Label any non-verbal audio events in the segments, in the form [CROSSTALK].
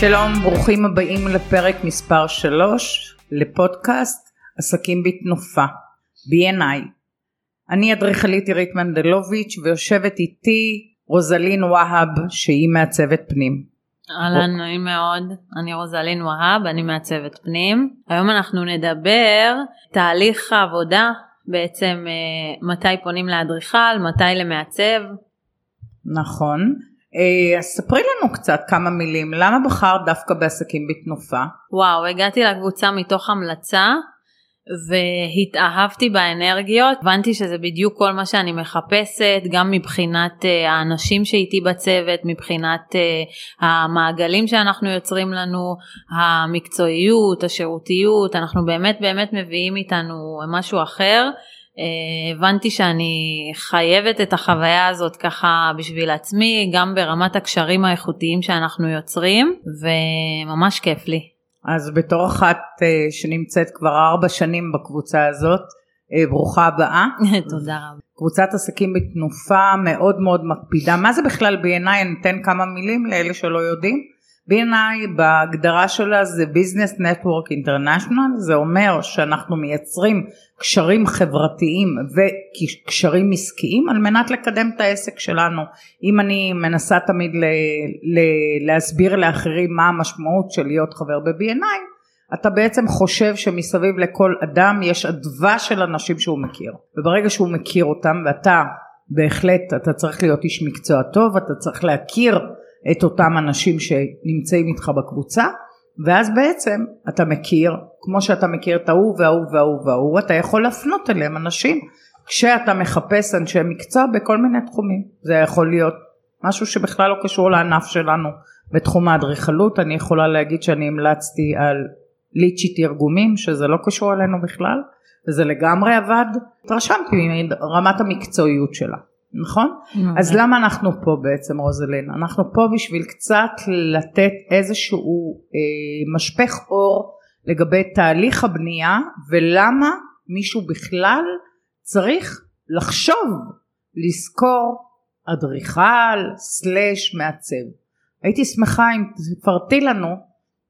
שלום, ברוכים הבאים לפרק מספר 3 לפודקאסט עסקים בתנופה, B&I. אני אדריכלית עירית מנדלוביץ' ויושבת איתי רוזלין והב שהיא מעצבת פנים. אהלן, נעים מאוד, אני רוזלין והב, אני מעצבת פנים. היום אנחנו נדבר תהליך העבודה, בעצם אה, מתי פונים לאדריכל, מתי למעצב. נכון. אה, אז ספרי לנו קצת כמה מילים, למה בחרת דווקא בעסקים בתנופה? וואו, הגעתי לקבוצה מתוך המלצה והתאהבתי באנרגיות, הבנתי שזה בדיוק כל מה שאני מחפשת, גם מבחינת uh, האנשים שאיתי בצוות, מבחינת uh, המעגלים שאנחנו יוצרים לנו, המקצועיות, השירותיות, אנחנו באמת באמת מביאים איתנו משהו אחר. Uh, הבנתי שאני חייבת את החוויה הזאת ככה בשביל עצמי, גם ברמת הקשרים האיכותיים שאנחנו יוצרים, וממש כיף לי. אז בתור אחת uh, שנמצאת כבר ארבע שנים בקבוצה הזאת, uh, ברוכה הבאה. [LAUGHS] תודה רבה. קבוצת עסקים בתנופה מאוד מאוד מקפידה. מה זה בכלל בעיניי? אני אתן כמה מילים לאלה שלא יודעים. B&I בהגדרה שלה זה Business Network International, זה אומר שאנחנו מייצרים קשרים חברתיים וקשרים עסקיים על מנת לקדם את העסק שלנו. אם אני מנסה תמיד ל- ל- להסביר לאחרים מה המשמעות של להיות חבר ב-B&I, אתה בעצם חושב שמסביב לכל אדם יש אדווה של אנשים שהוא מכיר, וברגע שהוא מכיר אותם ואתה בהחלט אתה צריך להיות איש מקצוע טוב, אתה צריך להכיר את אותם אנשים שנמצאים איתך בקבוצה ואז בעצם אתה מכיר כמו שאתה מכיר את ההוא וההוא וההוא וההוא אתה יכול להפנות אליהם אנשים כשאתה מחפש אנשי מקצוע בכל מיני תחומים זה יכול להיות משהו שבכלל לא קשור לענף שלנו בתחום האדריכלות אני יכולה להגיד שאני המלצתי על ליצ'י תרגומים שזה לא קשור אלינו בכלל וזה לגמרי עבד התרשמתי מרמת המקצועיות שלה נכון? אז למה אנחנו פה בעצם רוזלין? אנחנו פה בשביל קצת לתת איזשהו אה, משפך אור לגבי תהליך הבנייה ולמה מישהו בכלל צריך לחשוב לשכור אדריכל סלאש מעצב. הייתי שמחה אם תפרטי לנו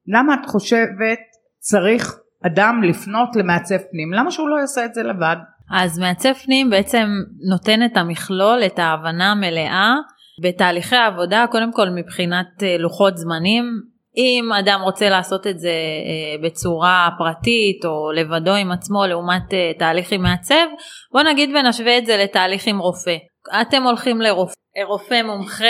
למה את חושבת צריך אדם לפנות למעצב פנים למה שהוא לא יעשה את זה לבד אז מעצב פנים בעצם נותן את המכלול, את ההבנה המלאה בתהליכי העבודה, קודם כל מבחינת אה, לוחות זמנים. אם אדם רוצה לעשות את זה אה, בצורה פרטית או לבדו עם עצמו לעומת אה, תהליך עם מעצב, בוא נגיד ונשווה את זה לתהליך עם רופא. אתם הולכים לרופא. רופא מומחה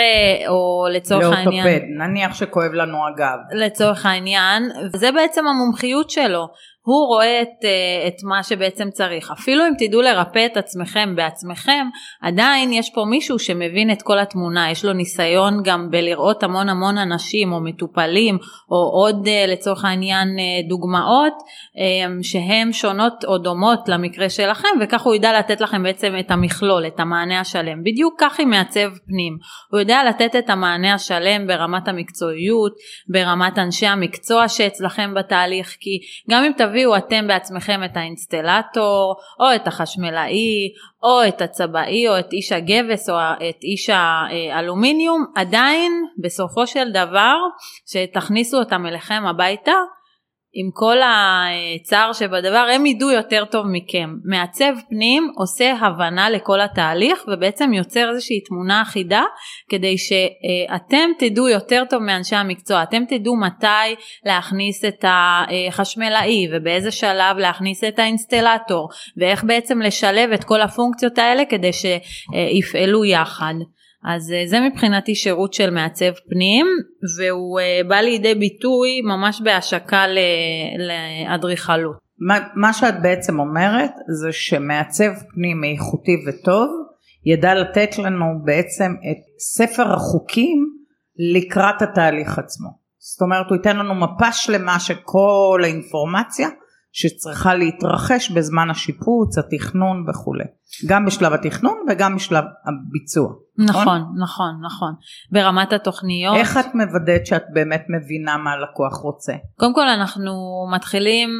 או לצורך לאורתופד, העניין, לאורתופד, נניח שכואב לנו הגב. לצורך העניין, וזה בעצם המומחיות שלו. הוא רואה את, אה, את מה שבעצם צריך. אפילו אם תדעו לרפא את עצמכם בעצמכם, עדיין יש פה מישהו שמבין את כל התמונה, יש לו ניסיון גם בלראות המון המון אנשים או מטופלים או עוד אה, לצורך העניין אה, דוגמאות שהן שונות או דומות למקרה שלכם וכך הוא ידע לתת לכם בעצם את המכלול, את המענה השלם. בדיוק כך היא מעצב פנים. הוא יודע לתת את המענה השלם ברמת המקצועיות, ברמת אנשי המקצוע שאצלכם בתהליך, כי גם אם תביאו אתם בעצמכם את האינסטלטור, או את החשמלאי, או את הצבעי, או את איש הגבס, או את איש האלומיניום, עדיין בסופו של דבר, שתכניסו אותם אליכם הביתה, עם כל הצער שבדבר הם ידעו יותר טוב מכם. מעצב פנים עושה הבנה לכל התהליך ובעצם יוצר איזושהי תמונה אחידה כדי שאתם תדעו יותר טוב מאנשי המקצוע, אתם תדעו מתי להכניס את החשמלאי ובאיזה שלב להכניס את האינסטלטור ואיך בעצם לשלב את כל הפונקציות האלה כדי שיפעלו יחד. אז אה, זה מבחינתי שירות של מעצב פנים והוא אה, בא לידי ביטוי ממש בהשקה לאדריכלות. מה, מה שאת בעצם אומרת זה שמעצב פנים איכותי וטוב ידע לתת לנו בעצם את ספר החוקים לקראת התהליך עצמו. זאת אומרת הוא ייתן לנו מפה שלמה של כל האינפורמציה שצריכה להתרחש בזמן השיפוץ, התכנון וכולי. גם בשלב התכנון וגם בשלב הביצוע. נכון, נכון, נכון. ברמת התוכניות. איך את מוודאת שאת באמת מבינה מה הלקוח רוצה? קודם כל אנחנו מתחילים,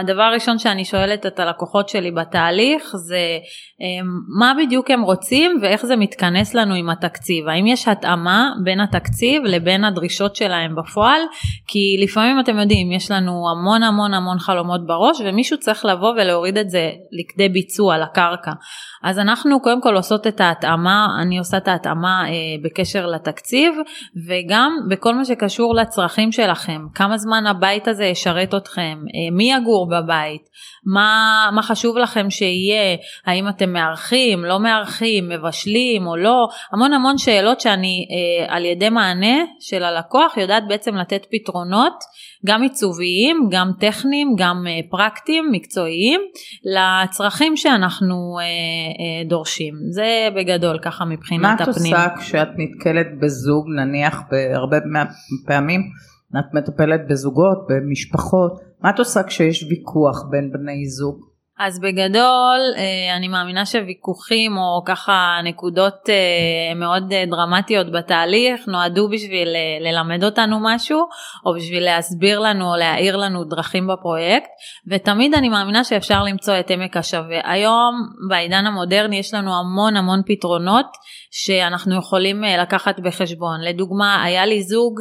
הדבר הראשון שאני שואלת את הלקוחות שלי בתהליך זה אמ, מה בדיוק הם רוצים ואיך זה מתכנס לנו עם התקציב. האם יש התאמה בין התקציב לבין הדרישות שלהם בפועל? כי לפעמים אתם יודעים, יש לנו המון המון המון חלומות בראש ומישהו צריך לבוא ולהוריד את זה לכדי ביצוע לקרקע. אז אנחנו קודם כל עושות את ההתאמה, אני עושה את ההתאמה אה, בקשר לתקציב וגם בכל מה שקשור לצרכים שלכם, כמה זמן הבית הזה ישרת אתכם, אה, מי יגור בבית, מה, מה חשוב לכם שיהיה, האם אתם מארחים, לא מארחים, מבשלים או לא, המון המון שאלות שאני אה, על ידי מענה של הלקוח יודעת בעצם לתת פתרונות גם עיצוביים, גם טכניים, גם אה, פרקטיים, מקצועיים, לצרכים שאנחנו אה, דורשים. זה בגדול ככה מבחינת הפנים. מה את עושה כשאת נתקלת בזוג, נניח בהרבה פעמים את מטפלת בזוגות, במשפחות, מה את עושה כשיש ויכוח בין בני זוג? אז בגדול אה, אני מאמינה שוויכוחים או ככה נקודות אה, מאוד אה, דרמטיות בתהליך נועדו בשביל ללמד אותנו משהו או בשביל להסביר לנו או להאיר לנו דרכים בפרויקט ותמיד אני מאמינה שאפשר למצוא את עמק השווה. היום בעידן המודרני יש לנו המון המון פתרונות שאנחנו יכולים לקחת בחשבון. לדוגמה היה לי זוג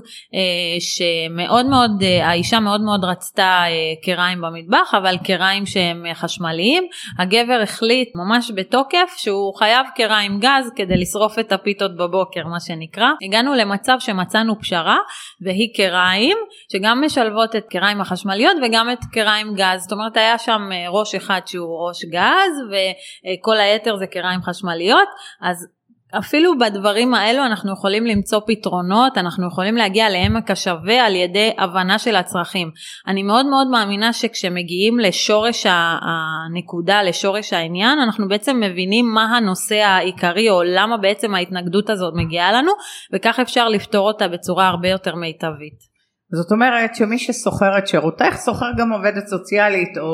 שמאוד מאוד האישה מאוד מאוד רצתה קריים במטבח אבל קריים שהם חשמליים. חשמליים, הגבר החליט ממש בתוקף שהוא חייב קרה עם גז כדי לשרוף את הפיתות בבוקר מה שנקרא. הגענו למצב שמצאנו פשרה והיא קריים שגם משלבות את קריים החשמליות וגם את קריים גז, זאת אומרת היה שם אה, ראש אחד שהוא ראש גז וכל היתר זה קריים חשמליות אז אפילו בדברים האלו אנחנו יכולים למצוא פתרונות, אנחנו יכולים להגיע לעמק השווה על ידי הבנה של הצרכים. אני מאוד מאוד מאמינה שכשמגיעים לשורש הנקודה, לשורש העניין, אנחנו בעצם מבינים מה הנושא העיקרי או למה בעצם ההתנגדות הזאת מגיעה לנו, וכך אפשר לפתור אותה בצורה הרבה יותר מיטבית. זאת אומרת שמי ששוכר את שירותך שוכר גם עובדת סוציאלית או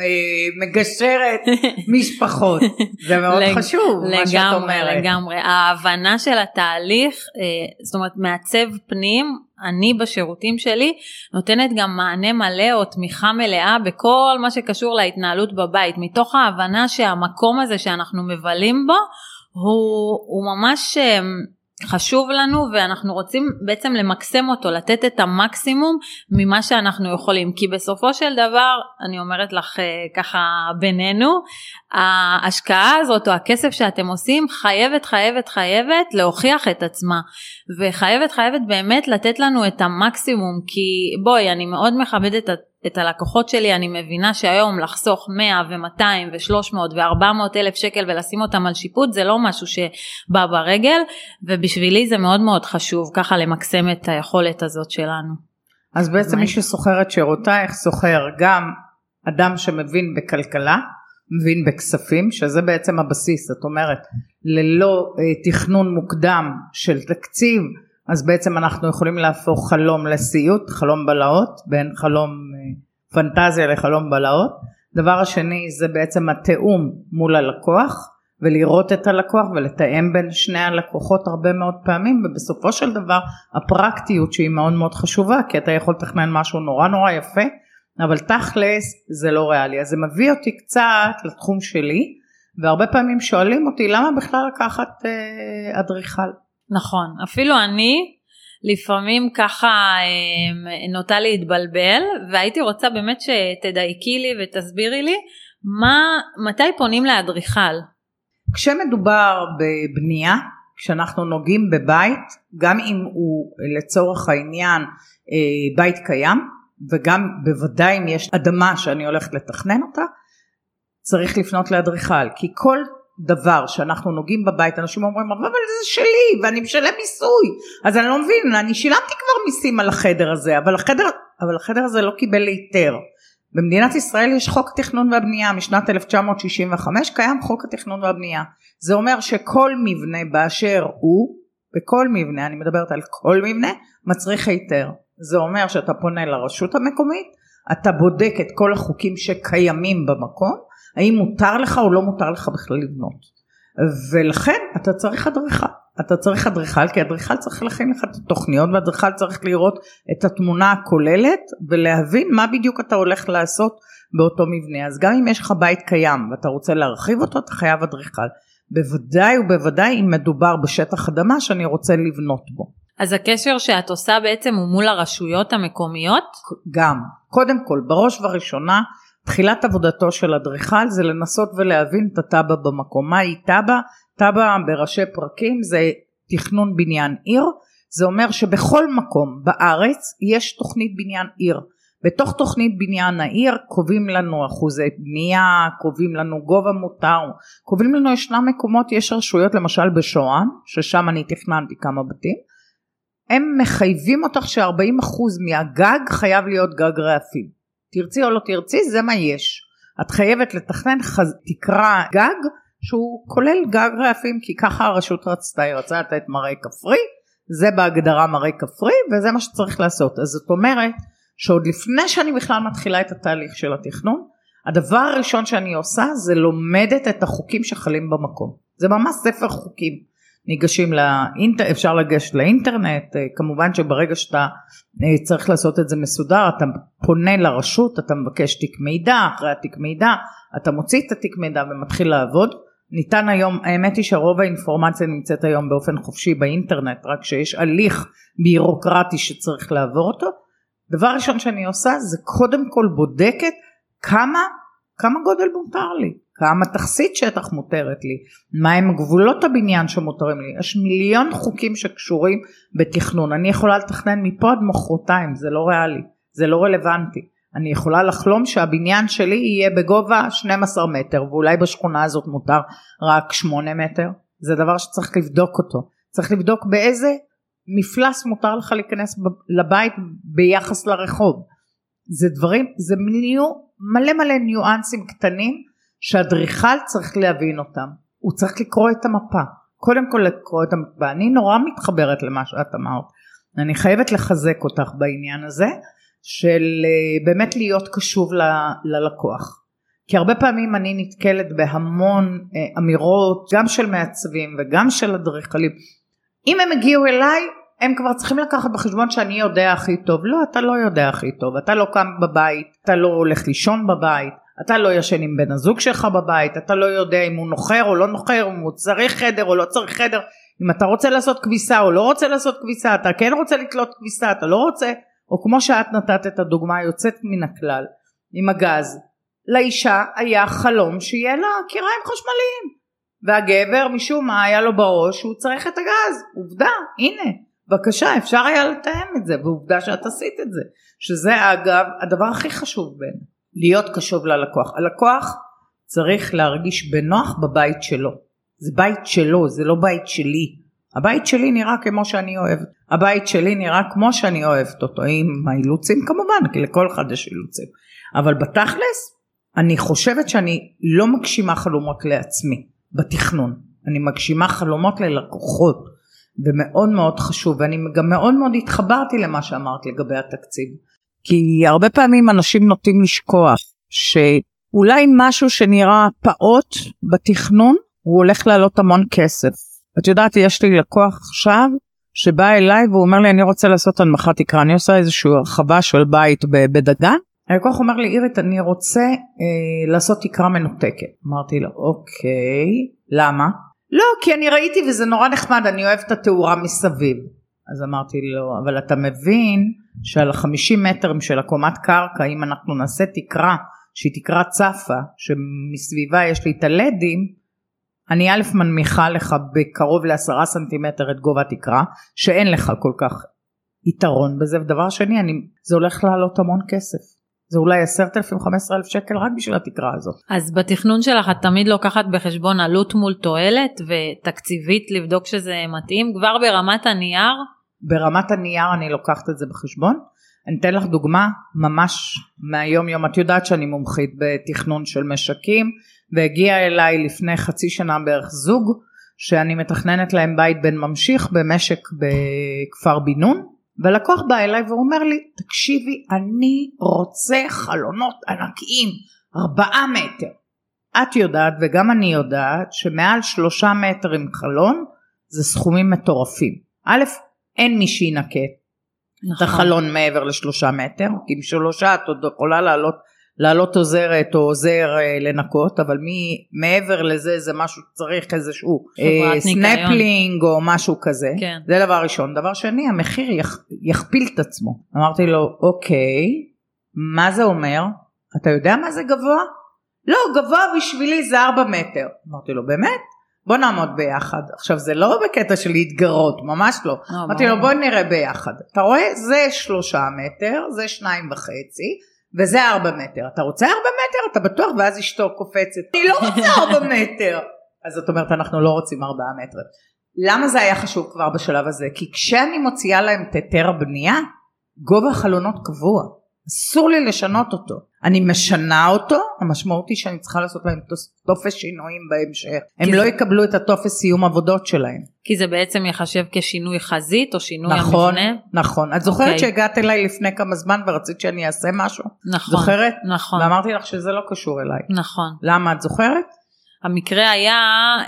אה, מגשרת [LAUGHS] משפחות. זה מאוד לג, חשוב לגמרי, מה שאת אומרת. לגמרי. ההבנה של התהליך אה, זאת אומרת מעצב פנים אני בשירותים שלי נותנת גם מענה מלא או תמיכה מלאה בכל מה שקשור להתנהלות בבית. מתוך ההבנה שהמקום הזה שאנחנו מבלים בו הוא, הוא ממש אה, חשוב לנו ואנחנו רוצים בעצם למקסם אותו, לתת את המקסימום ממה שאנחנו יכולים. כי בסופו של דבר, אני אומרת לך אה, ככה בינינו, ההשקעה הזאת או הכסף שאתם עושים חייבת חייבת חייבת להוכיח את עצמה וחייבת חייבת באמת לתת לנו את המקסימום כי בואי אני מאוד מכבדת את את הלקוחות שלי אני מבינה שהיום לחסוך 100 ו-200 ו-300 ו-400 אלף שקל ולשים אותם על שיפוט זה לא משהו שבא ברגל ובשבילי זה מאוד מאוד חשוב ככה למקסם את היכולת הזאת שלנו. אז בעצם מי ששוכר את שירותייך שוכר גם אדם שמבין בכלכלה, מבין בכספים, שזה בעצם הבסיס, זאת אומרת ללא אה, תכנון מוקדם של תקציב אז בעצם אנחנו יכולים להפוך חלום לסיוט, חלום בלהות, בין חלום פנטזיה לחלום בלהות. דבר השני זה בעצם התיאום מול הלקוח ולראות את הלקוח ולתאם בין שני הלקוחות הרבה מאוד פעמים ובסופו של דבר הפרקטיות שהיא מאוד מאוד חשובה כי אתה יכול לתכנן משהו נורא נורא יפה אבל תכלס זה לא ריאלי אז זה מביא אותי קצת לתחום שלי והרבה פעמים שואלים אותי למה בכלל לקחת אה, אדריכל. נכון, אפילו אני לפעמים ככה אה, נוטה להתבלבל והייתי רוצה באמת שתדייקי לי ותסבירי לי מה, מתי פונים לאדריכל? כשמדובר בבנייה, כשאנחנו נוגעים בבית, גם אם הוא לצורך העניין אה, בית קיים וגם בוודאי אם יש אדמה שאני הולכת לתכנן אותה, צריך לפנות לאדריכל כי כל דבר שאנחנו נוגעים בבית אנשים אומרים אבל זה שלי ואני משלם מיסוי. אז אני לא מבין אני שילמתי כבר מיסים על החדר הזה אבל החדר אבל החדר הזה לא קיבל היתר. במדינת ישראל יש חוק התכנון והבנייה משנת 1965 קיים חוק התכנון והבנייה. זה אומר שכל מבנה באשר הוא בכל מבנה אני מדברת על כל מבנה מצריך היתר. זה אומר שאתה פונה לרשות המקומית, אתה בודק את כל החוקים שקיימים במקום, האם מותר לך או לא מותר לך בכלל לבנות. ולכן אתה צריך אדריכל. אתה צריך אדריכל כי אדריכל צריך להכין לך את התוכניות ואדריכל צריך לראות את התמונה הכוללת ולהבין מה בדיוק אתה הולך לעשות באותו מבנה אז גם אם יש לך בית קיים ואתה רוצה להרחיב אותו אתה חייב אדריכל בוודאי ובוודאי אם מדובר בשטח אדמה שאני רוצה לבנות בו. אז הקשר שאת עושה בעצם הוא מול הרשויות המקומיות? גם קודם כל בראש ובראשונה תחילת עבודתו של אדריכל זה לנסות ולהבין את התב"ע במקום. מהי תב"ע? תב"ע בראשי פרקים זה תכנון בניין עיר, זה אומר שבכל מקום בארץ יש תוכנית בניין עיר. בתוך תוכנית בניין העיר קובעים לנו אחוזי בנייה, קובעים לנו גובה מותר, קובעים לנו ישנם מקומות, יש רשויות למשל בשוהם, ששם אני תכננתי כמה בתים, הם מחייבים אותך ש-40% מהגג חייב להיות גג רעפים. תרצי או לא תרצי זה מה יש. את חייבת לתכנן חז... תקרה גג שהוא כולל גג רעפים כי ככה הרשות רצתה, היא רצתה לתת מראה כפרי, זה בהגדרה מראה כפרי וזה מה שצריך לעשות. אז זאת אומרת שעוד לפני שאני בכלל מתחילה את התהליך של התכנון, הדבר הראשון שאני עושה זה לומדת את החוקים שחלים במקום. זה ממש ספר חוקים. ניגשים לאינטרנט, אפשר לגשת לאינטרנט, אה, כמובן שברגע שאתה אה, צריך לעשות את זה מסודר, אתה פונה לרשות, אתה מבקש תיק מידע, אחרי התיק מידע, אתה מוציא את התיק מידע ומתחיל לעבוד. ניתן היום, האמת היא שרוב האינפורמציה נמצאת היום באופן חופשי באינטרנט, רק שיש הליך בירוקרטי שצריך לעבור אותו. דבר ראשון שאני עושה זה קודם כל בודקת כמה, כמה גודל מותר לי, כמה תכסית שטח מותרת לי, מהם גבולות הבניין שמותרים לי, יש מיליון חוקים שקשורים בתכנון, אני יכולה לתכנן מפה עד מחרתיים, זה לא ריאלי, זה לא רלוונטי, אני יכולה לחלום שהבניין שלי יהיה בגובה 12 מטר ואולי בשכונה הזאת מותר רק 8 מטר, זה דבר שצריך לבדוק אותו, צריך לבדוק באיזה מפלס מותר לך להיכנס לבית ביחס לרחוב, זה דברים, זה מלא מלא ניואנסים קטנים שאדריכל צריך להבין אותם, הוא צריך לקרוא את המפה, קודם כל לקרוא את המפה, אני נורא מתחברת למה שאת אמרת, אני חייבת לחזק אותך בעניין הזה של אה, באמת להיות קשוב ל, ללקוח, כי הרבה פעמים אני נתקלת בהמון אה, אמירות גם של מעצבים וגם של אדריכלים, אם הם הגיעו אליי הם כבר צריכים לקחת בחשבון שאני יודע הכי טוב, לא אתה לא יודע הכי טוב, אתה לא קם בבית, אתה לא הולך לישון בבית, אתה לא ישן עם בן הזוג שלך בבית, אתה לא יודע אם הוא נוחר או לא נוחר, אם הוא צריך חדר או לא צריך חדר, אם אתה רוצה לעשות כביסה או לא רוצה לעשות כביסה, אתה כן רוצה לתלות כביסה, אתה לא רוצה, או כמו שאת נתת את הדוגמה היוצאת מן הכלל, עם הגז, לאישה היה חלום שיהיה לה קיריים חשמליים, והגבר משום מה היה לו בראש שהוא צריך את הגז, עובדה, הנה, בבקשה אפשר היה לתאם את זה, ועובדה שאת עשית את זה, שזה אגב הדבר הכי חשוב בין להיות קשוב ללקוח. הלקוח צריך להרגיש בנוח בבית שלו. זה בית שלו, זה לא בית שלי. הבית שלי נראה כמו שאני אוהבת. הבית שלי נראה כמו שאני אוהבת אותו, עם האילוצים כמובן, כי לכל אחד יש אילוצים. אבל בתכלס, אני חושבת שאני לא מגשימה חלומות לעצמי בתכנון. אני מגשימה חלומות ללקוחות. ומאוד מאוד חשוב, ואני גם מאוד מאוד התחברתי למה שאמרת לגבי התקציב. כי הרבה פעמים אנשים נוטים לשכוח שאולי משהו שנראה פעוט בתכנון הוא הולך לעלות המון כסף. את יודעת יש לי לקוח עכשיו שבא אליי והוא אומר לי אני רוצה לעשות הנמכת תקרה אני עושה איזושהי הרחבה של בית בדגן. הלקוח אומר לי אירית אני רוצה אה, לעשות תקרה מנותקת. אמרתי לו אוקיי למה? לא כי אני ראיתי וזה נורא נחמד אני אוהב את התאורה מסביב. אז אמרתי לו אבל אתה מבין שעל החמישים מטרים של הקומת קרקע אם אנחנו נעשה תקרה שהיא תקרה צפה שמסביבה יש לי את הלדים אני א' מנמיכה לך בקרוב לעשרה סנטימטר את גובה התקרה שאין לך כל כך יתרון בזה ודבר שני אני, זה הולך לעלות המון כסף זה אולי עשרת אלפים, חמש עשרה אלף שקל רק בשביל התקרה הזאת. אז בתכנון שלך את תמיד לוקחת בחשבון עלות מול תועלת ותקציבית לבדוק שזה מתאים כבר ברמת הנייר? ברמת הנייר אני לוקחת את זה בחשבון. אני אתן לך דוגמה ממש מהיום יום את יודעת שאני מומחית בתכנון של משקים והגיע אליי לפני חצי שנה בערך זוג שאני מתכננת להם בית בן ממשיך במשק בכפר בן נון והלקוח בא אליי והוא אומר לי, תקשיבי, אני רוצה חלונות ענקיים, ארבעה מטר. את יודעת וגם אני יודעת שמעל שלושה מטר עם חלון זה סכומים מטורפים. א', אין מי שינקה את נכון. החלון מעבר לשלושה מטר, כי עם שלושה את עוד יכולה לעלות, לעלות עוזרת או עוזר אה, לנקות, אבל מי, מעבר לזה זה משהו שצריך איזשהו אה. סנפלינג או משהו כזה. כן. זה דבר ראשון. דבר שני, המחיר יכ, יכפיל את עצמו. אמרתי לו, אוקיי, מה זה אומר? אתה יודע מה זה גבוה? לא, גבוה בשבילי זה ארבע מטר. אמרתי לו, באמת? בוא נעמוד ביחד. עכשיו זה לא בקטע של להתגרות, ממש לא. לא, אמרתי לו. בוא נראה ביחד. אתה רואה? זה שלושה מטר, זה שניים וחצי, וזה ארבע מטר. אתה רוצה ארבע מטר? אתה בטוח? ואז אשתו קופצת. אני לא רוצה [LAUGHS] ארבע מטר. אז זאת אומרת אנחנו לא רוצים ארבעה מטר. למה זה היה חשוב כבר בשלב הזה? כי כשאני מוציאה להם את היתר הבנייה, גובה החלונות קבוע. אסור לי לשנות אותו. אני משנה אותו, המשמעות היא שאני צריכה לעשות להם טופס שינויים בהמשך. הם לא זה- יקבלו את הטופס סיום עבודות שלהם. כי זה בעצם ייחשב כשינוי חזית או שינוי נכון, המבנה. נכון. את זוכרת אוקיי. שהגעת אליי לפני כמה זמן ורצית שאני אעשה משהו? נכון. זוכרת? נכון. ואמרתי לך שזה לא קשור אליי. נכון. למה את זוכרת? המקרה היה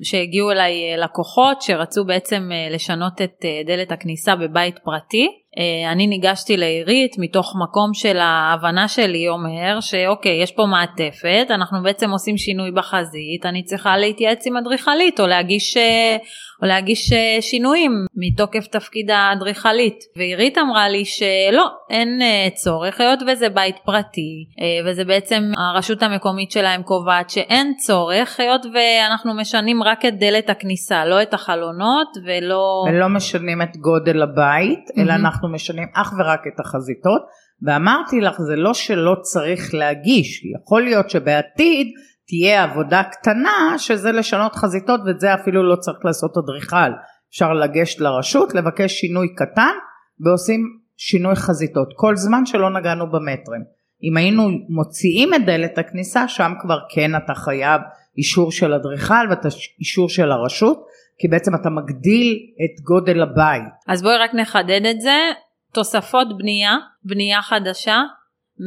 שהגיעו אליי אה, לקוחות שרצו בעצם אה, לשנות את אה, דלת הכניסה בבית פרטי. אה, אני ניגשתי לעירית מתוך מקום של ההבנה שלי אומר שאוקיי יש פה מעטפת אנחנו בעצם עושים שינוי בחזית אני צריכה להתייעץ עם אדריכלית או להגיש, אה, או להגיש אה, שינויים מתוקף תפקיד האדריכלית ועירית אמרה לי שלא אין צורך היות וזה בית פרטי וזה בעצם הרשות המקומית שלהם קובעת שאין צורך היות ואנחנו משנים רק את דלת הכניסה לא את החלונות ולא ולא משנים את גודל הבית, אלא מהמם. אנחנו משנים אך ורק את החזיתות. ואמרתי לך, זה לא שלא צריך להגיש, יכול להיות שבעתיד תהיה עבודה קטנה שזה לשנות חזיתות ואת זה אפילו לא צריך לעשות אדריכל. אפשר לגשת לרשות, לבקש שינוי קטן ועושים שינוי חזיתות, כל זמן שלא נגענו במטרים. אם היינו מוציאים את דלת הכניסה, שם כבר כן אתה חייב אישור של אדריכל ואישור של הרשות, כי בעצם אתה מגדיל את גודל הבית. אז בואי רק נחדד את זה תוספות בנייה בנייה חדשה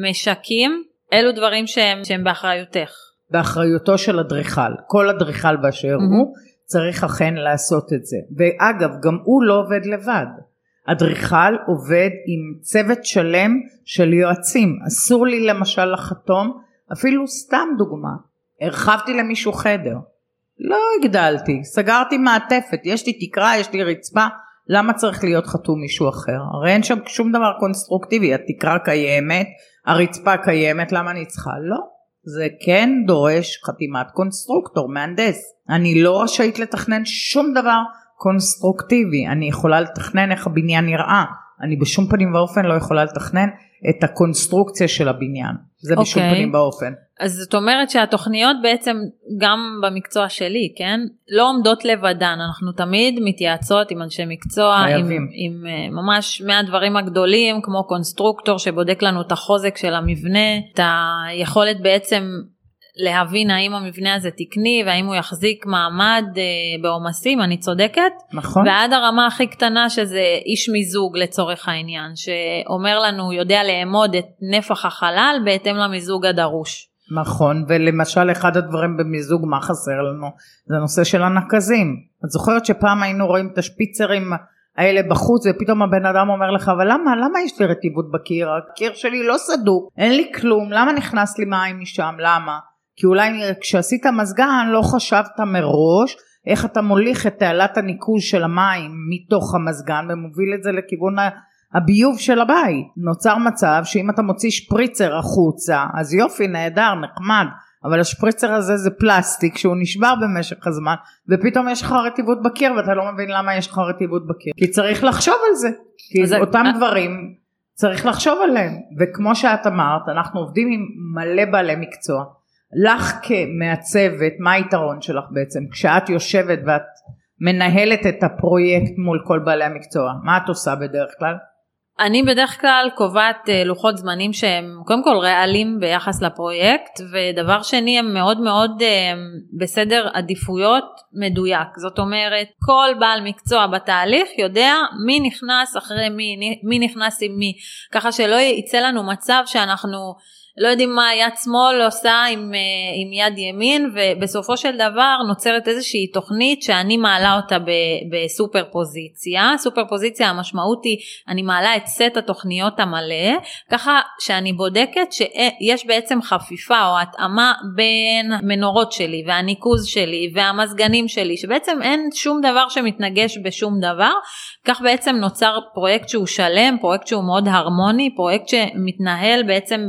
משקים אלו דברים שהם, שהם באחריותך באחריותו של אדריכל. כל אדריכל באשר מהמם. הוא צריך אכן לעשות את זה. ואגב, גם הוא לא עובד לבד. אדריכל עובד עם צוות שלם של יועצים. אסור לי למשל לחתום, אפילו סתם דוגמה, הרחבתי למישהו חדר. לא הגדלתי, סגרתי מעטפת, יש לי תקרה, יש לי רצפה, למה צריך להיות חתום מישהו אחר? הרי אין שם שום דבר קונסטרוקטיבי, התקרה קיימת, הרצפה קיימת, למה אני צריכה? לא. זה כן דורש חתימת קונסטרוקטור, מהנדס. אני לא רשאית לתכנן שום דבר קונסטרוקטיבי, אני יכולה לתכנן איך הבניין נראה, אני בשום פנים ואופן לא יכולה לתכנן את הקונסטרוקציה של הבניין, זה בשום אוקיי. פנים ואופן. אז זאת אומרת שהתוכניות בעצם גם במקצוע שלי כן לא עומדות לבדן אנחנו תמיד מתייעצות עם אנשי מקצוע עם, חייבים. עם אה, ממש מהדברים הגדולים כמו קונסטרוקטור שבודק לנו את החוזק של המבנה את היכולת בעצם להבין האם המבנה הזה תקני והאם הוא יחזיק מעמד אה, בעומסים אני צודקת נכון? ועד הרמה הכי קטנה שזה איש מיזוג לצורך העניין שאומר לנו יודע לאמוד את נפח החלל בהתאם למיזוג הדרוש. נכון, ולמשל אחד הדברים במיזוג, מה חסר לנו? זה הנושא של הנקזים. את זוכרת שפעם היינו רואים את השפיצרים האלה בחוץ, ופתאום הבן אדם אומר לך, אבל למה, למה יש לי רטיבות בקיר? הקיר שלי לא סדוק, אין לי כלום, למה נכנס לי מים משם? למה? כי אולי כשעשית מזגן לא חשבת מראש איך אתה מוליך את תעלת הניקוז של המים מתוך המזגן ומוביל את זה לכיוון הביוב של הבית. נוצר מצב שאם אתה מוציא שפריצר החוצה, אז יופי, נהדר, נחמד, אבל השפריצר הזה זה פלסטיק שהוא נשבר במשך הזמן, ופתאום יש לך רטיבות בקיר ואתה לא מבין למה יש לך רטיבות בקיר. כי צריך לחשוב על זה. כי אז- אותם אה- דברים צריך לחשוב עליהם. וכמו שאת אמרת, אנחנו עובדים עם מלא בעלי מקצוע. לך כמעצבת, מה היתרון שלך בעצם? כשאת יושבת ואת מנהלת את הפרויקט מול כל בעלי המקצוע, מה את עושה בדרך כלל? אני בדרך כלל קובעת אה, לוחות זמנים שהם קודם כל ריאליים ביחס לפרויקט ודבר שני הם מאוד מאוד אה, בסדר עדיפויות מדויק זאת אומרת כל בעל מקצוע בתהליך יודע מי נכנס אחרי מי מי נכנס עם מי ככה שלא יצא לנו מצב שאנחנו לא יודעים מה יד שמאל עושה עם, אה, עם יד ימין ובסופו של דבר נוצרת איזושהי תוכנית שאני מעלה אותה בסופר פוזיציה. סופר פוזיציה המשמעות היא אני מעלה את סט התוכניות המלא ככה שאני בודקת שיש בעצם חפיפה או התאמה בין מנורות שלי והניקוז שלי והמזגנים שלי שבעצם אין שום דבר שמתנגש בשום דבר כך בעצם נוצר פרויקט שהוא שלם פרויקט שהוא מאוד הרמוני פרויקט שמתנהל בעצם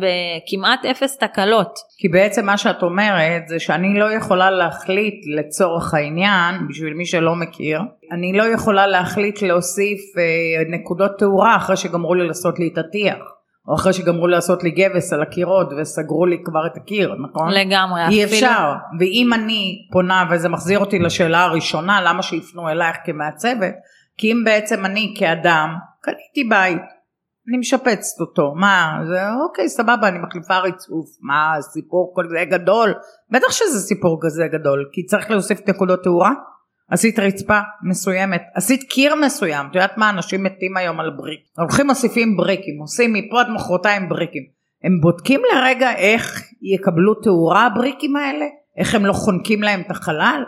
כמעט אפס תקלות. כי בעצם מה שאת אומרת זה שאני לא יכולה להחליט לצורך העניין, בשביל מי שלא מכיר, אני לא יכולה להחליט להוסיף אה, נקודות תאורה אחרי שגמרו לי לעשות לי את הטיח. או אחרי שגמרו לעשות לי גבס על הקירות וסגרו לי כבר את הקיר, נכון? לגמרי. אי אפילו... אפשר. ואם אני פונה, וזה מחזיר אותי לשאלה הראשונה, למה שיפנו אלייך כמעצבת? כי אם בעצם אני כאדם קניתי בית, אני משפצת אותו, מה, זה אוקיי סבבה אני מחליפה ריצוף, מה סיפור כזה גדול, בטח שזה סיפור כזה גדול, כי צריך להוסיף נקודות תאורה, עשית רצפה מסוימת, עשית קיר מסוים, את יודעת מה אנשים מתים היום על בריק, הולכים מוסיפים בריקים, עושים מפה עד מחרתיים בריקים, הם בודקים לרגע איך יקבלו תאורה הבריקים האלה, איך הם לא חונקים להם את החלל,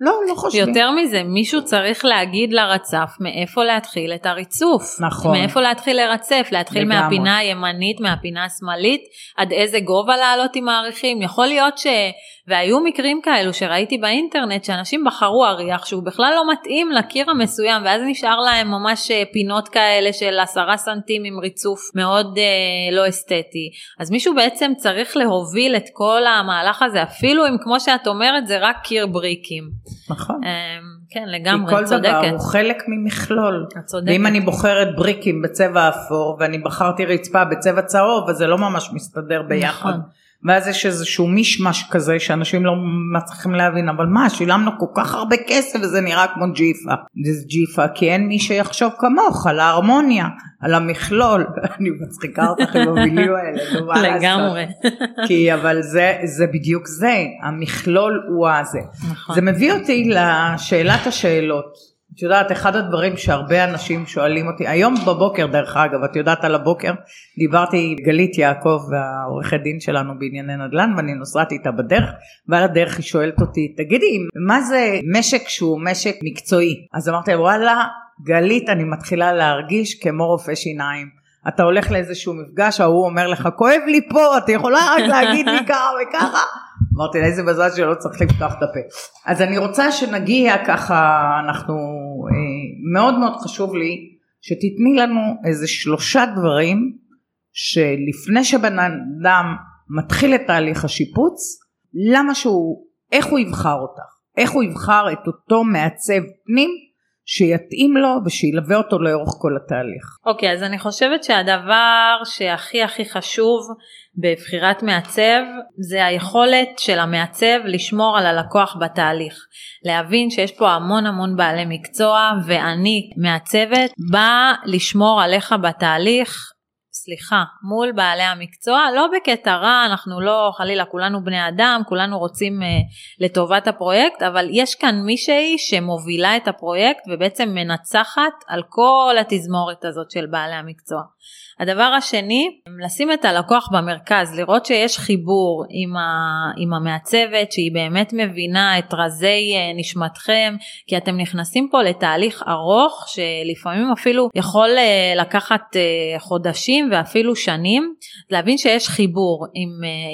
לא, לא חושבים. יותר מזה, מישהו צריך להגיד לרצף מאיפה להתחיל את הריצוף. נכון. מאיפה להתחיל לרצף, להתחיל לגמרי. מהפינה הימנית, מהפינה השמאלית, עד איזה גובה לעלות עם מעריכים. יכול להיות ש... והיו מקרים כאלו שראיתי באינטרנט שאנשים בחרו אריח שהוא בכלל לא מתאים לקיר המסוים ואז נשאר להם ממש אה, פינות כאלה של עשרה סנטים עם ריצוף מאוד אה, לא אסתטי. אז מישהו בעצם צריך להוביל את כל המהלך הזה אפילו אם כמו שאת אומרת זה רק קיר בריקים. נכון. אה, כן לגמרי, צודקת. כי כל דבר הוא חלק ממכלול. את צודקת. ואם אני בוחרת בריקים בצבע אפור ואני בחרתי רצפה בצבע צהוב אז זה לא ממש מסתדר ביחד. נכון. ואז יש איזשהו מישמש כזה שאנשים לא מצליחים להבין אבל מה שילמנו כל כך הרבה כסף וזה נראה כמו ג'יפה. זה ג'יפה כי אין מי שיחשוב כמוך על ההרמוניה על המכלול. [LAUGHS] אני מצחיקה אותך עם המילים האלה לגמרי. [LAUGHS] כי אבל זה זה בדיוק זה המכלול הוא הזה. נכון. זה מביא אותי לשאלת השאלות את יודעת, אחד הדברים שהרבה אנשים שואלים אותי, היום בבוקר דרך אגב, את יודעת על הבוקר, דיברתי עם גלית יעקב, העורכת דין שלנו בענייני נדל"ן, ואני נוסעת איתה בדרך, ועל הדרך היא שואלת אותי, תגידי, מה זה משק שהוא משק מקצועי? אז אמרתי וואלה, גלית, אני מתחילה להרגיש כמו רופא שיניים. אתה הולך לאיזשהו מפגש, ההוא אומר לך, כואב לי פה, אתה יכולה רק להגיד לי ככה וככה? אמרתי לה איזה מזל שלא צריך לפתוח את הפה. אז אני רוצה שנגיע ככה, אנחנו, מאוד מאוד חשוב לי שתתני לנו איזה שלושה דברים שלפני שבן אדם מתחיל את תהליך השיפוץ, למה שהוא, איך הוא יבחר אותך, איך הוא יבחר את אותו מעצב פנים שיתאים לו ושילווה אותו לאורך כל התהליך. אוקיי, okay, אז אני חושבת שהדבר שהכי הכי חשוב בבחירת מעצב זה היכולת של המעצב לשמור על הלקוח בתהליך. להבין שיש פה המון המון בעלי מקצוע ואני מעצבת באה לשמור עליך בתהליך סליחה, מול בעלי המקצוע, לא בקטע רע, אנחנו לא חלילה, כולנו בני אדם, כולנו רוצים uh, לטובת הפרויקט, אבל יש כאן מישהי שמובילה את הפרויקט ובעצם מנצחת על כל התזמורת הזאת של בעלי המקצוע. הדבר השני, לשים את הלקוח במרכז, לראות שיש חיבור עם, ה, עם המעצבת, שהיא באמת מבינה את רזי אה, נשמתכם, כי אתם נכנסים פה לתהליך ארוך, שלפעמים אפילו יכול אה, לקחת אה, חודשים ואפילו שנים, להבין שיש חיבור עם,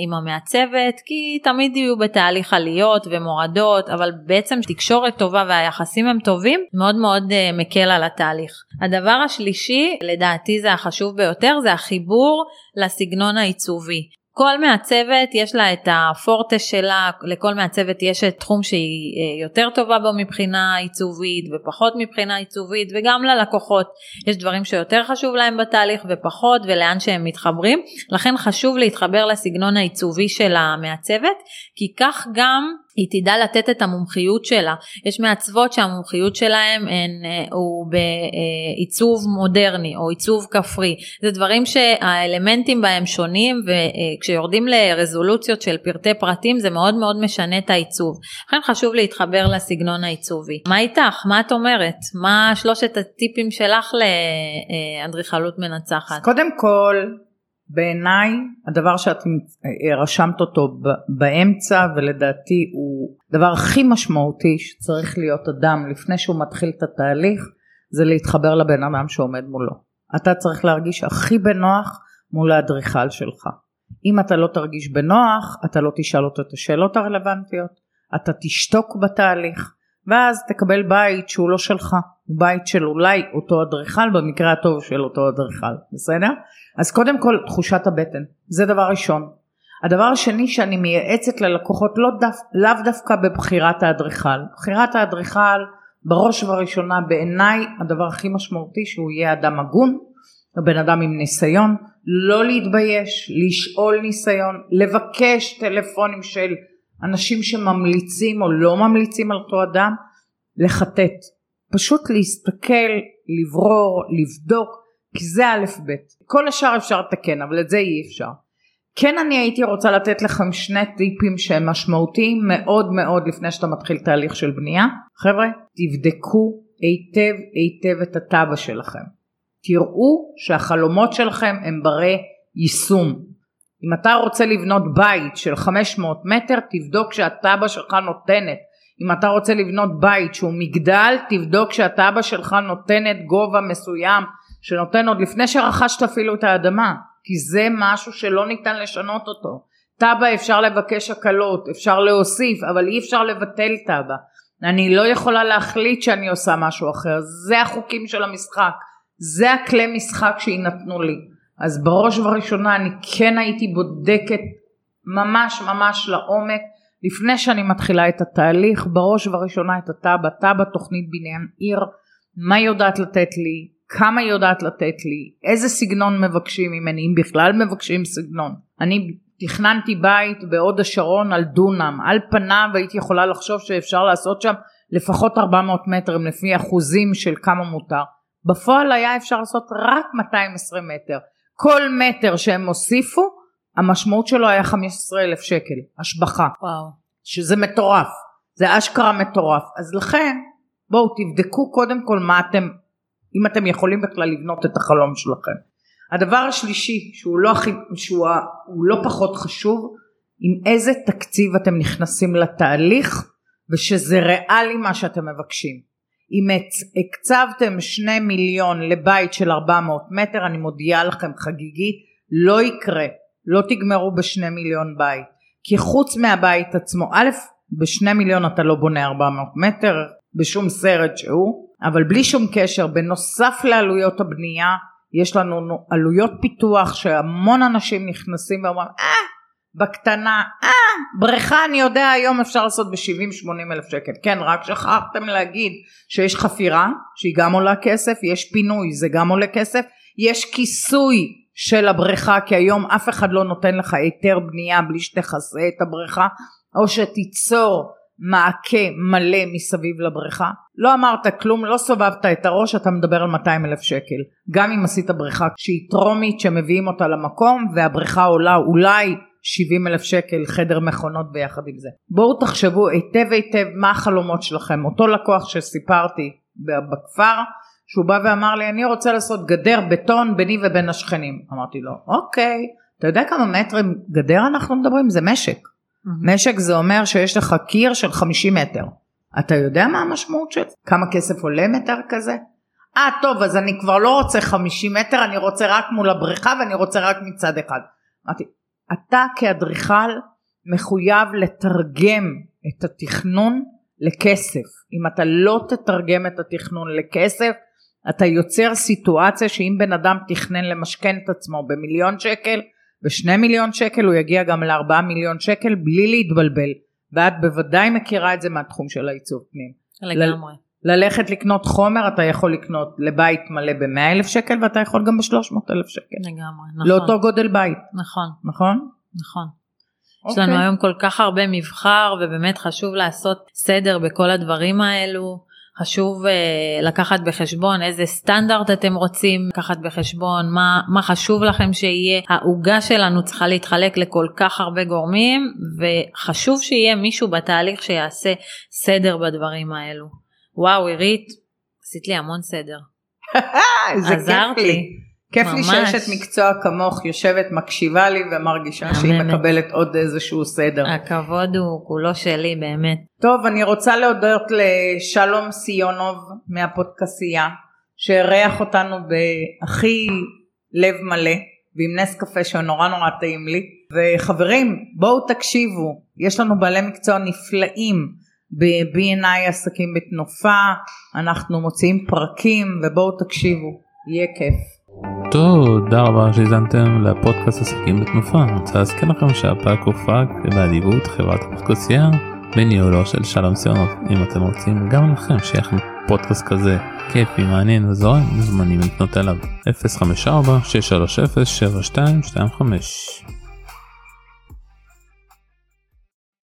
עם המעצבת, כי תמיד יהיו בתהליך עליות ומורדות, אבל בעצם תקשורת טובה והיחסים הם טובים, מאוד מאוד מקל על התהליך. הדבר השלישי, לדעתי זה החשוב ביותר, ביותר זה החיבור לסגנון העיצובי. כל מעצבת יש לה את הפורטה שלה, לכל מעצבת יש את תחום שהיא אה, יותר טובה בו מבחינה עיצובית ופחות מבחינה עיצובית וגם ללקוחות יש דברים שיותר חשוב להם בתהליך ופחות ולאן שהם מתחברים לכן חשוב להתחבר לסגנון העיצובי של המעצבת כי כך גם היא תדע לתת את המומחיות שלה. יש מעצבות שהמומחיות שלהם הן, אה, הוא בעיצוב מודרני או עיצוב כפרי. זה דברים שהאלמנטים בהם שונים וכשיורדים לרזולוציות של פרטי פרטים זה מאוד מאוד משנה את העיצוב. לכן חשוב להתחבר לסגנון העיצובי. מה איתך? מה את אומרת? מה שלושת הטיפים שלך לאדריכלות מנצחת? קודם כל בעיניי הדבר שאת רשמת אותו באמצע ולדעתי הוא הדבר הכי משמעותי שצריך להיות אדם לפני שהוא מתחיל את התהליך זה להתחבר לבן אדם שעומד מולו. אתה צריך להרגיש הכי בנוח מול האדריכל שלך. אם אתה לא תרגיש בנוח אתה לא תשאל אותו את השאלות הרלוונטיות, אתה תשתוק בתהליך ואז תקבל בית שהוא לא שלך, בית של אולי אותו אדריכל במקרה הטוב של אותו אדריכל, בסדר? אז קודם כל תחושת הבטן, זה דבר ראשון. הדבר השני שאני מייעצת ללקוחות לא דף, לאו דווקא בבחירת האדריכל. בחירת האדריכל בראש ובראשונה בעיניי הדבר הכי משמעותי שהוא יהיה אדם הגון, בן אדם עם ניסיון, לא להתבייש, לשאול ניסיון, לבקש טלפונים של אנשים שממליצים או לא ממליצים על אותו אדם, לחטט. פשוט להסתכל, לברור, לבדוק, כי זה א' ב'. כל השאר אפשר לתקן, אבל את זה אי אפשר. כן אני הייתי רוצה לתת לכם שני טיפים שהם משמעותיים מאוד מאוד לפני שאתה מתחיל תהליך של בנייה. חבר'ה, תבדקו היטב היטב את התב"ע שלכם. תראו שהחלומות שלכם הם ברי יישום. אם אתה רוצה לבנות בית של 500 מטר, תבדוק שהתב"ע שלך נותנת. אם אתה רוצה לבנות בית שהוא מגדל, תבדוק שהתב"ע שלך נותנת גובה מסוים שנותן עוד לפני שרכשת אפילו את האדמה, כי זה משהו שלא ניתן לשנות אותו. תב"ע אפשר לבקש הקלות, אפשר להוסיף, אבל אי אפשר לבטל תב"ע. אני לא יכולה להחליט שאני עושה משהו אחר, זה החוקים של המשחק, זה הכלי משחק שיינתנו לי. אז בראש ובראשונה אני כן הייתי בודקת ממש ממש לעומק לפני שאני מתחילה את התהליך, בראש ובראשונה את התב"ע, תב"ע תוכנית בניין עיר, מה היא יודעת לתת לי, כמה היא יודעת לתת לי, איזה סגנון מבקשים ממני, אם בכלל מבקשים סגנון. אני תכננתי בית בהוד השרון על דונם, על פניו הייתי יכולה לחשוב שאפשר לעשות שם לפחות 400 מטרים לפי אחוזים של כמה מותר. בפועל היה אפשר לעשות רק 220 מטר. כל מטר שהם הוסיפו המשמעות שלו היה 15 אלף שקל השבחה. וואו. שזה מטורף. זה אשכרה מטורף. אז לכן בואו תבדקו קודם כל מה אתם אם אתם יכולים בכלל לבנות את החלום שלכם. הדבר השלישי שהוא לא, הכי, שהוא לא פחות חשוב עם איזה תקציב אתם נכנסים לתהליך ושזה ריאלי מה שאתם מבקשים. אם הקצבתם שני מיליון לבית של 400 מטר אני מודיעה לכם חגיגית לא יקרה לא תגמרו בשני מיליון בית. כי חוץ מהבית עצמו א' בשני מיליון אתה לא בונה 400 מטר בשום סרט שהוא אבל בלי שום קשר בנוסף לעלויות הבנייה יש לנו עלויות פיתוח שהמון אנשים נכנסים ואומרים אה בקטנה אה בריכה אני יודע היום אפשר לעשות ב-70-80 אלף שקל. כן רק שכחתם להגיד שיש חפירה שהיא גם עולה כסף יש פינוי זה גם עולה כסף יש כיסוי של הבריכה כי היום אף אחד לא נותן לך היתר בנייה בלי שתכסה את הבריכה או שתיצור מעקה מלא מסביב לבריכה. לא אמרת כלום לא סובבת את הראש אתה מדבר על 200 אלף שקל. גם אם עשית בריכה שהיא טרומית שמביאים אותה למקום והבריכה עולה אולי 70 אלף שקל חדר מכונות ביחד עם זה. בואו תחשבו היטב היטב מה החלומות שלכם. אותו לקוח שסיפרתי בכפר שהוא בא ואמר לי אני רוצה לעשות גדר בטון ביני ובין השכנים אמרתי לו אוקיי אתה יודע כמה מטרים גדר אנחנו מדברים זה משק Mm-hmm. משק זה אומר שיש לך קיר של 50 מטר. אתה יודע מה המשמעות של זה? כמה כסף עולה מטר כזה? אה טוב אז אני כבר לא רוצה 50 מטר אני רוצה רק מול הבריכה ואני רוצה רק מצד אחד. אמרתי אתה כאדריכל מחויב לתרגם את התכנון לכסף. אם אתה לא תתרגם את התכנון לכסף אתה יוצר סיטואציה שאם בן אדם תכנן למשכן את עצמו במיליון שקל בשני מיליון שקל הוא יגיע גם לארבעה מיליון שקל בלי להתבלבל ואת בוודאי מכירה את זה מהתחום של העיצוב פנים. לגמרי. ללכת לקנות חומר אתה יכול לקנות לבית מלא במאה אלף שקל ואתה יכול גם בשלוש מאות אלף שקל. לגמרי, נכון. לאותו גודל בית. נכון. נכון? נכון. יש לנו אוקיי. היום כל כך הרבה מבחר ובאמת חשוב לעשות סדר בכל הדברים האלו. חשוב uh, לקחת בחשבון איזה סטנדרט אתם רוצים לקחת בחשבון, מה, מה חשוב לכם שיהיה. העוגה שלנו צריכה להתחלק לכל כך הרבה גורמים וחשוב שיהיה מישהו בתהליך שיעשה סדר בדברים האלו. וואו עירית, עשית לי המון סדר. [LAUGHS] עזרת לי. לי. כיף לי ממש. שאשת מקצוע כמוך יושבת מקשיבה לי ומרגישה שהיא מהממת. מקבלת עוד איזשהו סדר. הכבוד הוא כולו שלי באמת. טוב, אני רוצה להודות לשלום סיונוב מהפודקסייה, שאירח אותנו בהכי לב מלא, ועם נס קפה שנורא נורא טעים לי. וחברים, בואו תקשיבו, יש לנו בעלי מקצוע נפלאים ב-B&I עסקים בתנופה, אנחנו מוציאים פרקים, ובואו תקשיבו, יהיה כיף. תודה רבה שהזנתם לפודקאסט עסקים בתנופה. אני רוצה להזכיר לכם שהפרק הופק באדיבות חברת פודקאסייה בניהולו של שלום סיונוב. אם אתם רוצים גם לכם שיהיה לכם פודקאסט כזה כיפי, מעניין וזורם, מוזמנים לפנות אליו 054 630 7225